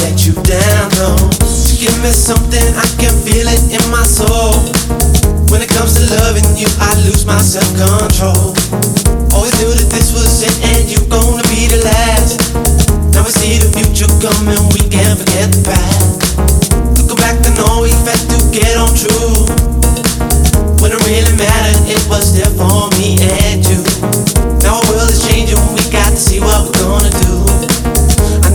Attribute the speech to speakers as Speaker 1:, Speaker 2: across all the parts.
Speaker 1: let you down, no. So give me something, I can feel it in my soul. When it comes to loving you, I lose my self-control. Always knew that this was it and you gonna be the last. Now we see the future coming, we can't forget the past. Looking back, I know we had to get on true. When it really mattered, it was there for me and you. Now our world is changing, we got to see what we're gonna do.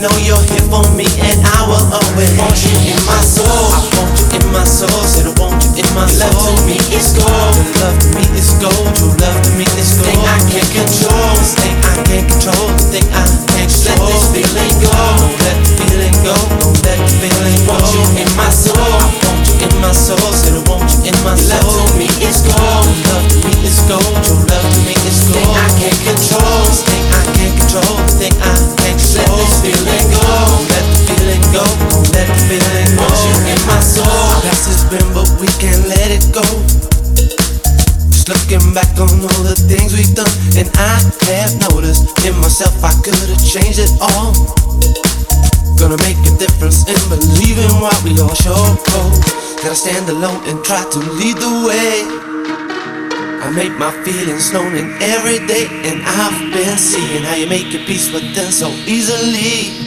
Speaker 1: Know you're here for me, and I will always want you in my soul. I want you in my soul, said I want you in my soul. Love to me is gold, your love to me is gold, your love to me is gold. Thing I can't control, this thing I can't control, this thing I can't control. Let this feeling go, don't let the feeling go, don't let the feeling go. Want you in my soul, I want you in my soul, said I want you in my soul. Love to me is gold, your love to me is gold, your love to me is gold. Thing I can't control, this thing I can't control, this thing I can't control. Let this feeling go, don't let the feeling go, don't let the feeling go. Want you in my soul. Been, but we can't let it go. Just looking back on all the things we've done, and I have noticed in myself I could have changed it all. Gonna make a difference in believing what we all show. Gotta stand alone and try to lead the way. I make my feelings known in every day, and I've been seeing how you make your peace with them so easily.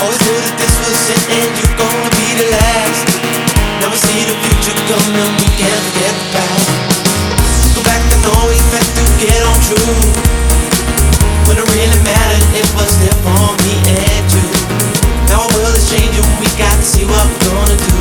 Speaker 1: Always knew that this was it, and you're gonna be the last. Now we see the future coming, we can't forget the past. Go back and know we had to get on true. When it really mattered, it was there for me and you. Now our world is changing, we got to see what we're gonna do.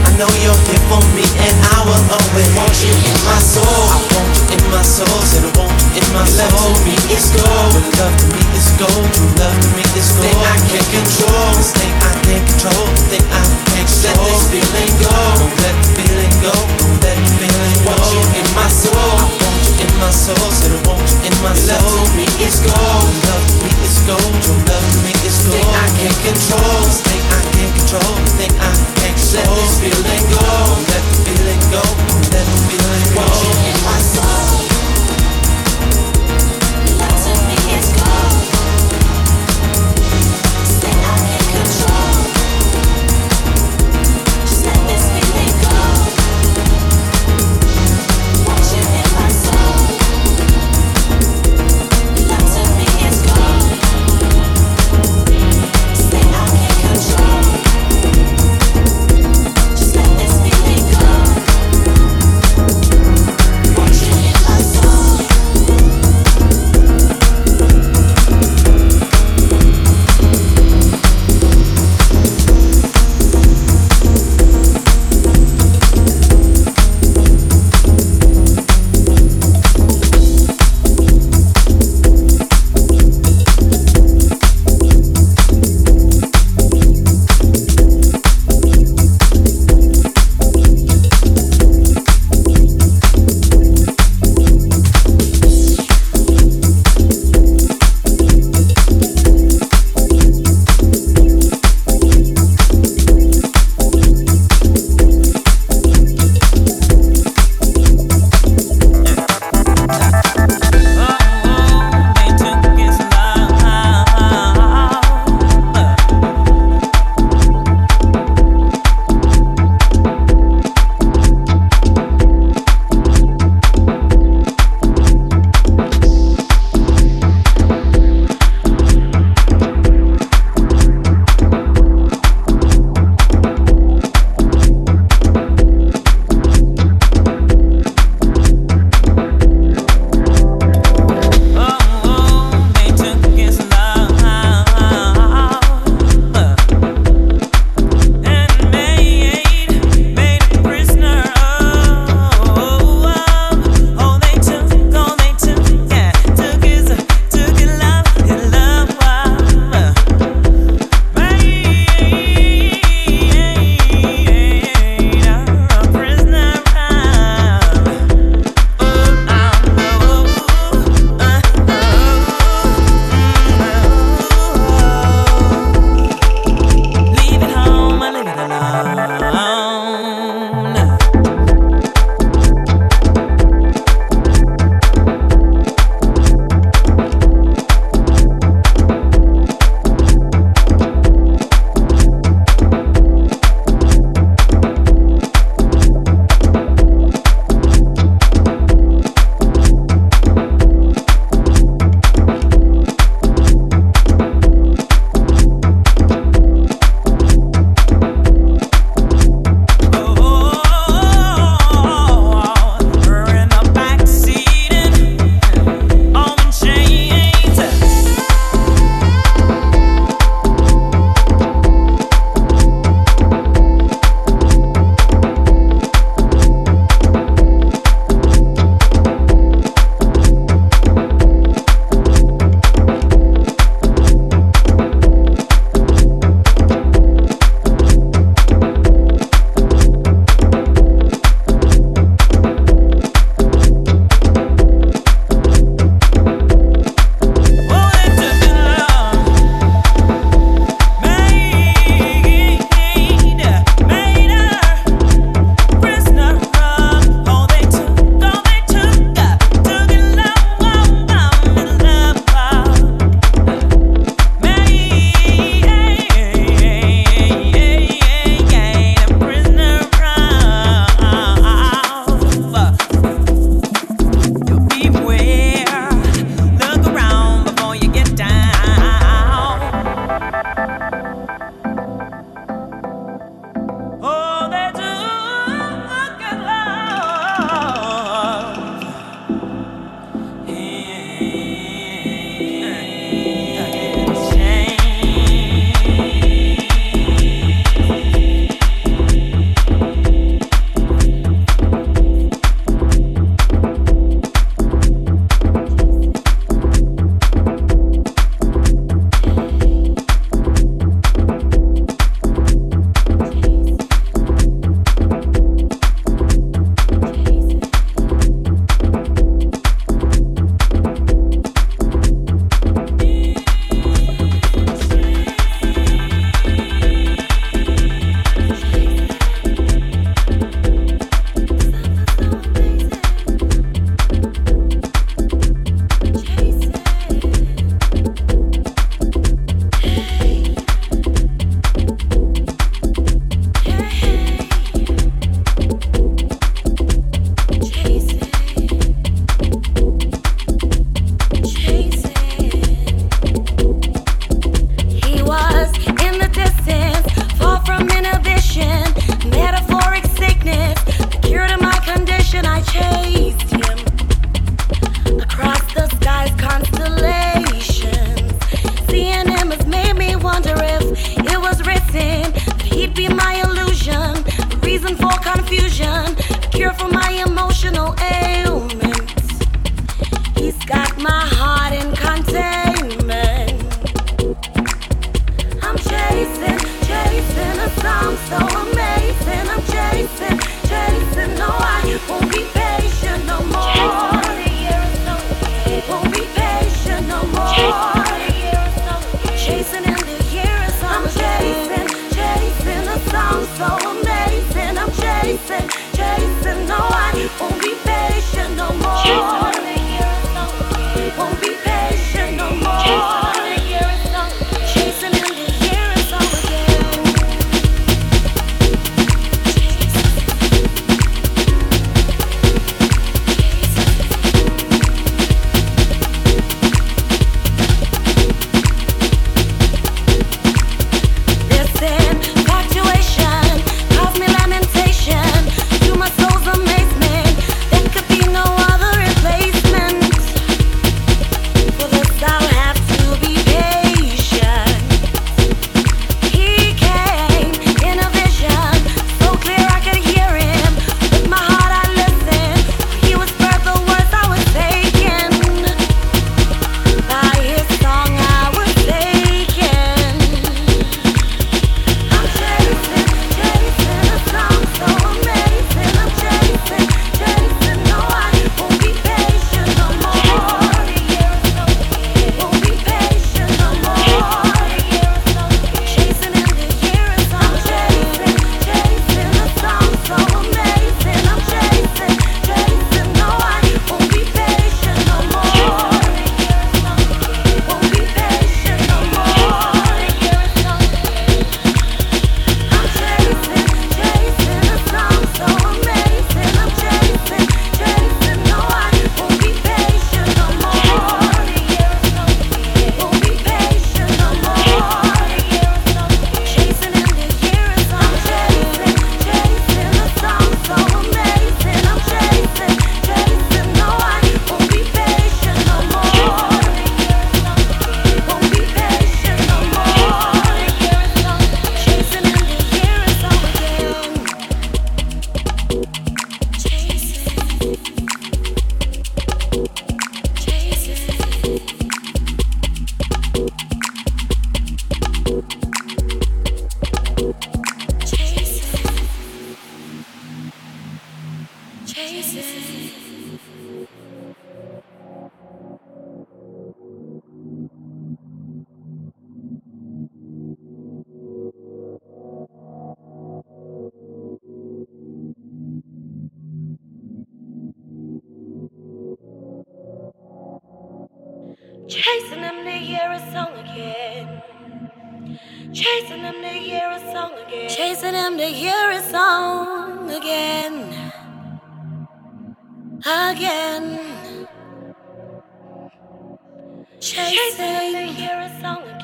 Speaker 1: I know you're here for me, and I will always want you in my soul. I want you in my soul, said I want you in my soul. Love to me is gold, your love to me is gold, your love to me is gold. Thing I can't control, this thing I can't control, thing I can't control. Let this feeling go, don't let the feeling go, don't let the feeling go. Want you in my soul, I want you in my soul, said I want you in my soul. Love to me is gold, love to me is gold, your love to me is gold. Thing I can't control, this thing I can't control, thing I can't control. Let this feeling go, let the feeling go, let the feeling go. Want you in my soul.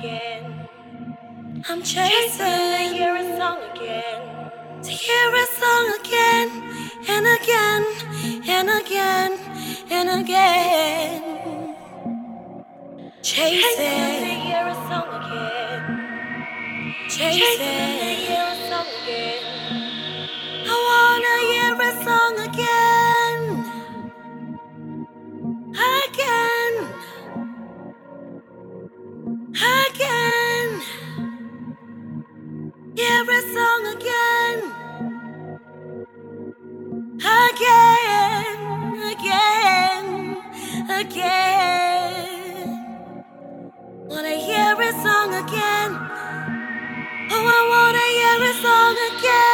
Speaker 2: again. I'm chasing to hear a song again. To hear a song again and again and again and again. Chasing, chasing to hear a song again. Chasing, chasing to hear a song again. I wanna hear a song again. Again. again. Hear a song again. Again, again, again. Wanna hear a song again. Oh, I wanna hear a song again.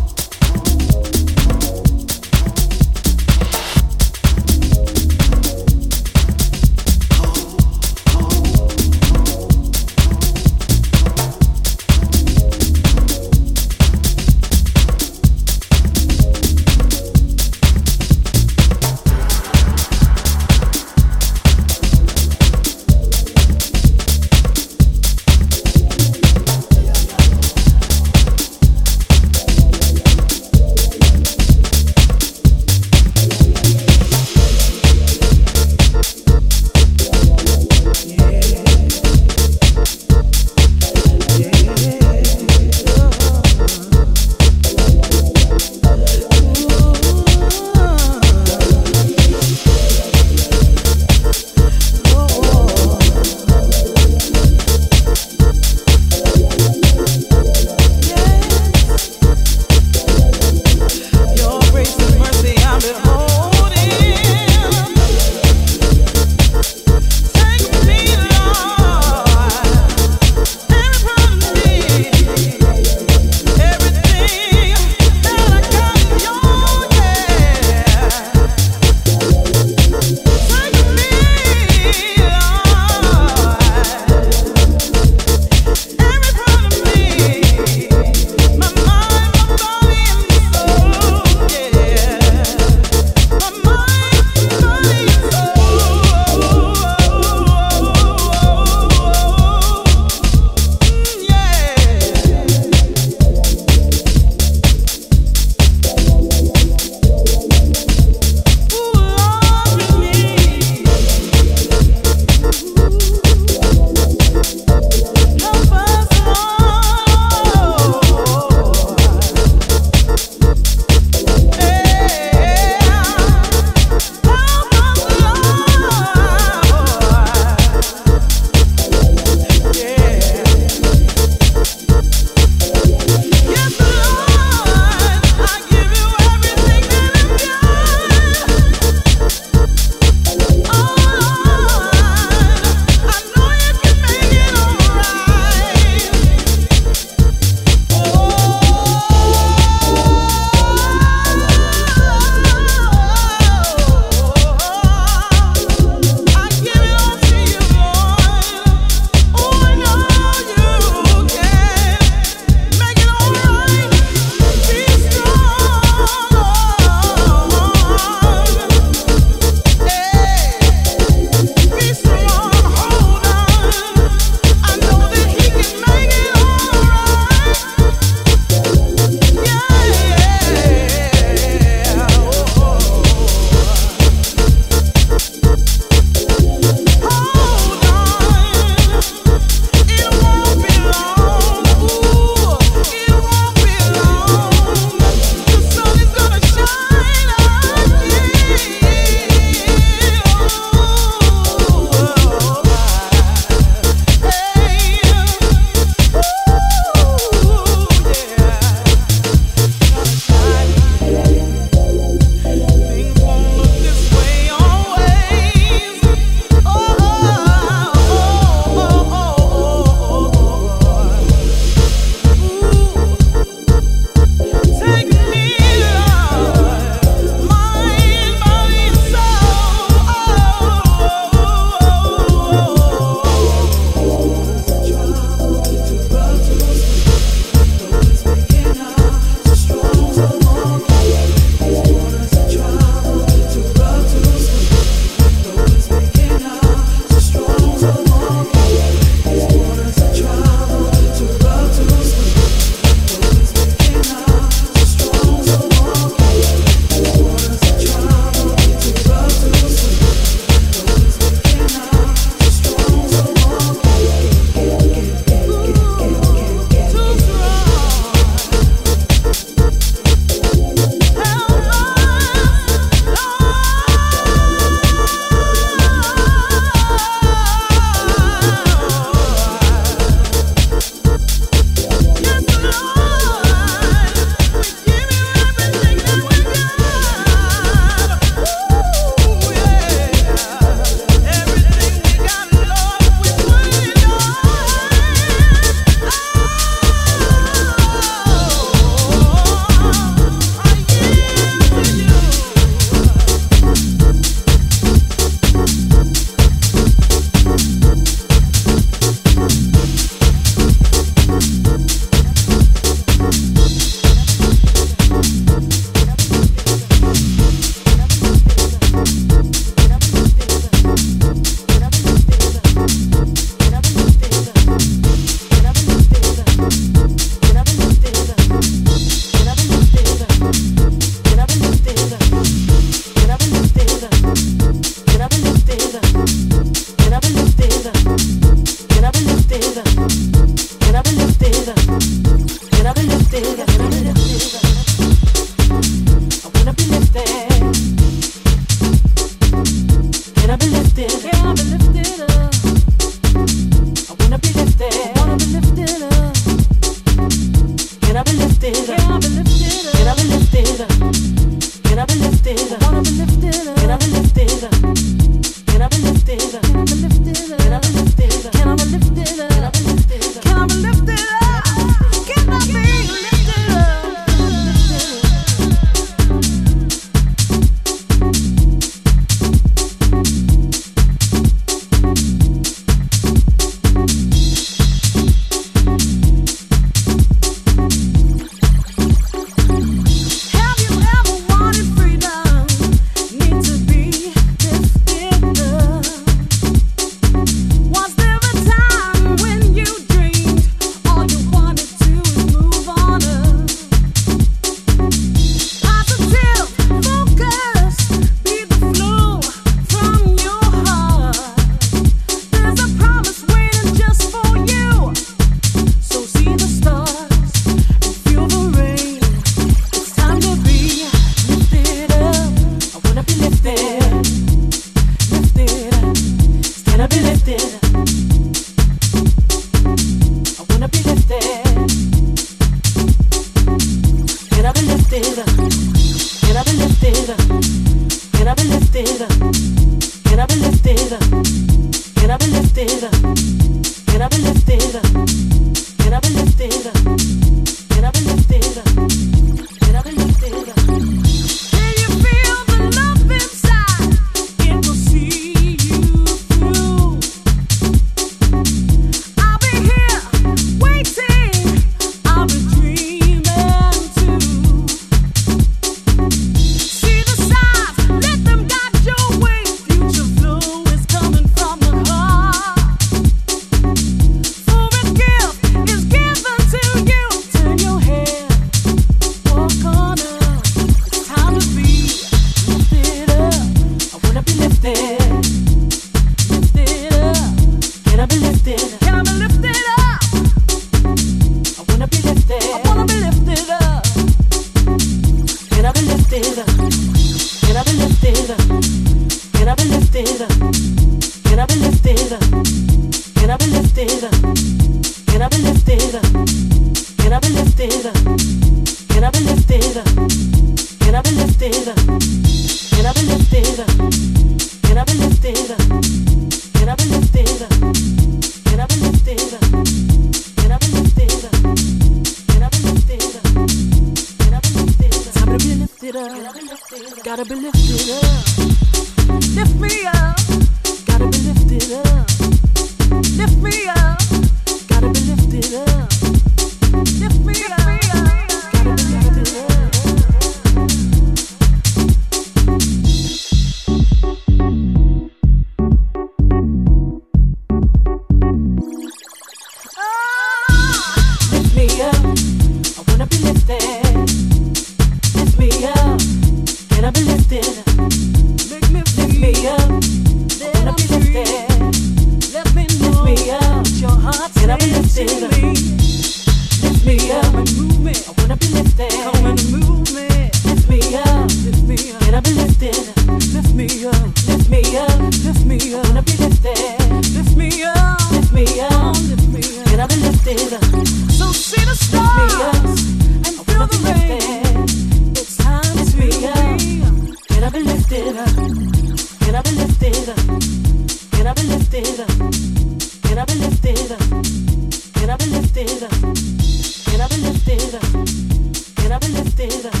Speaker 3: Up.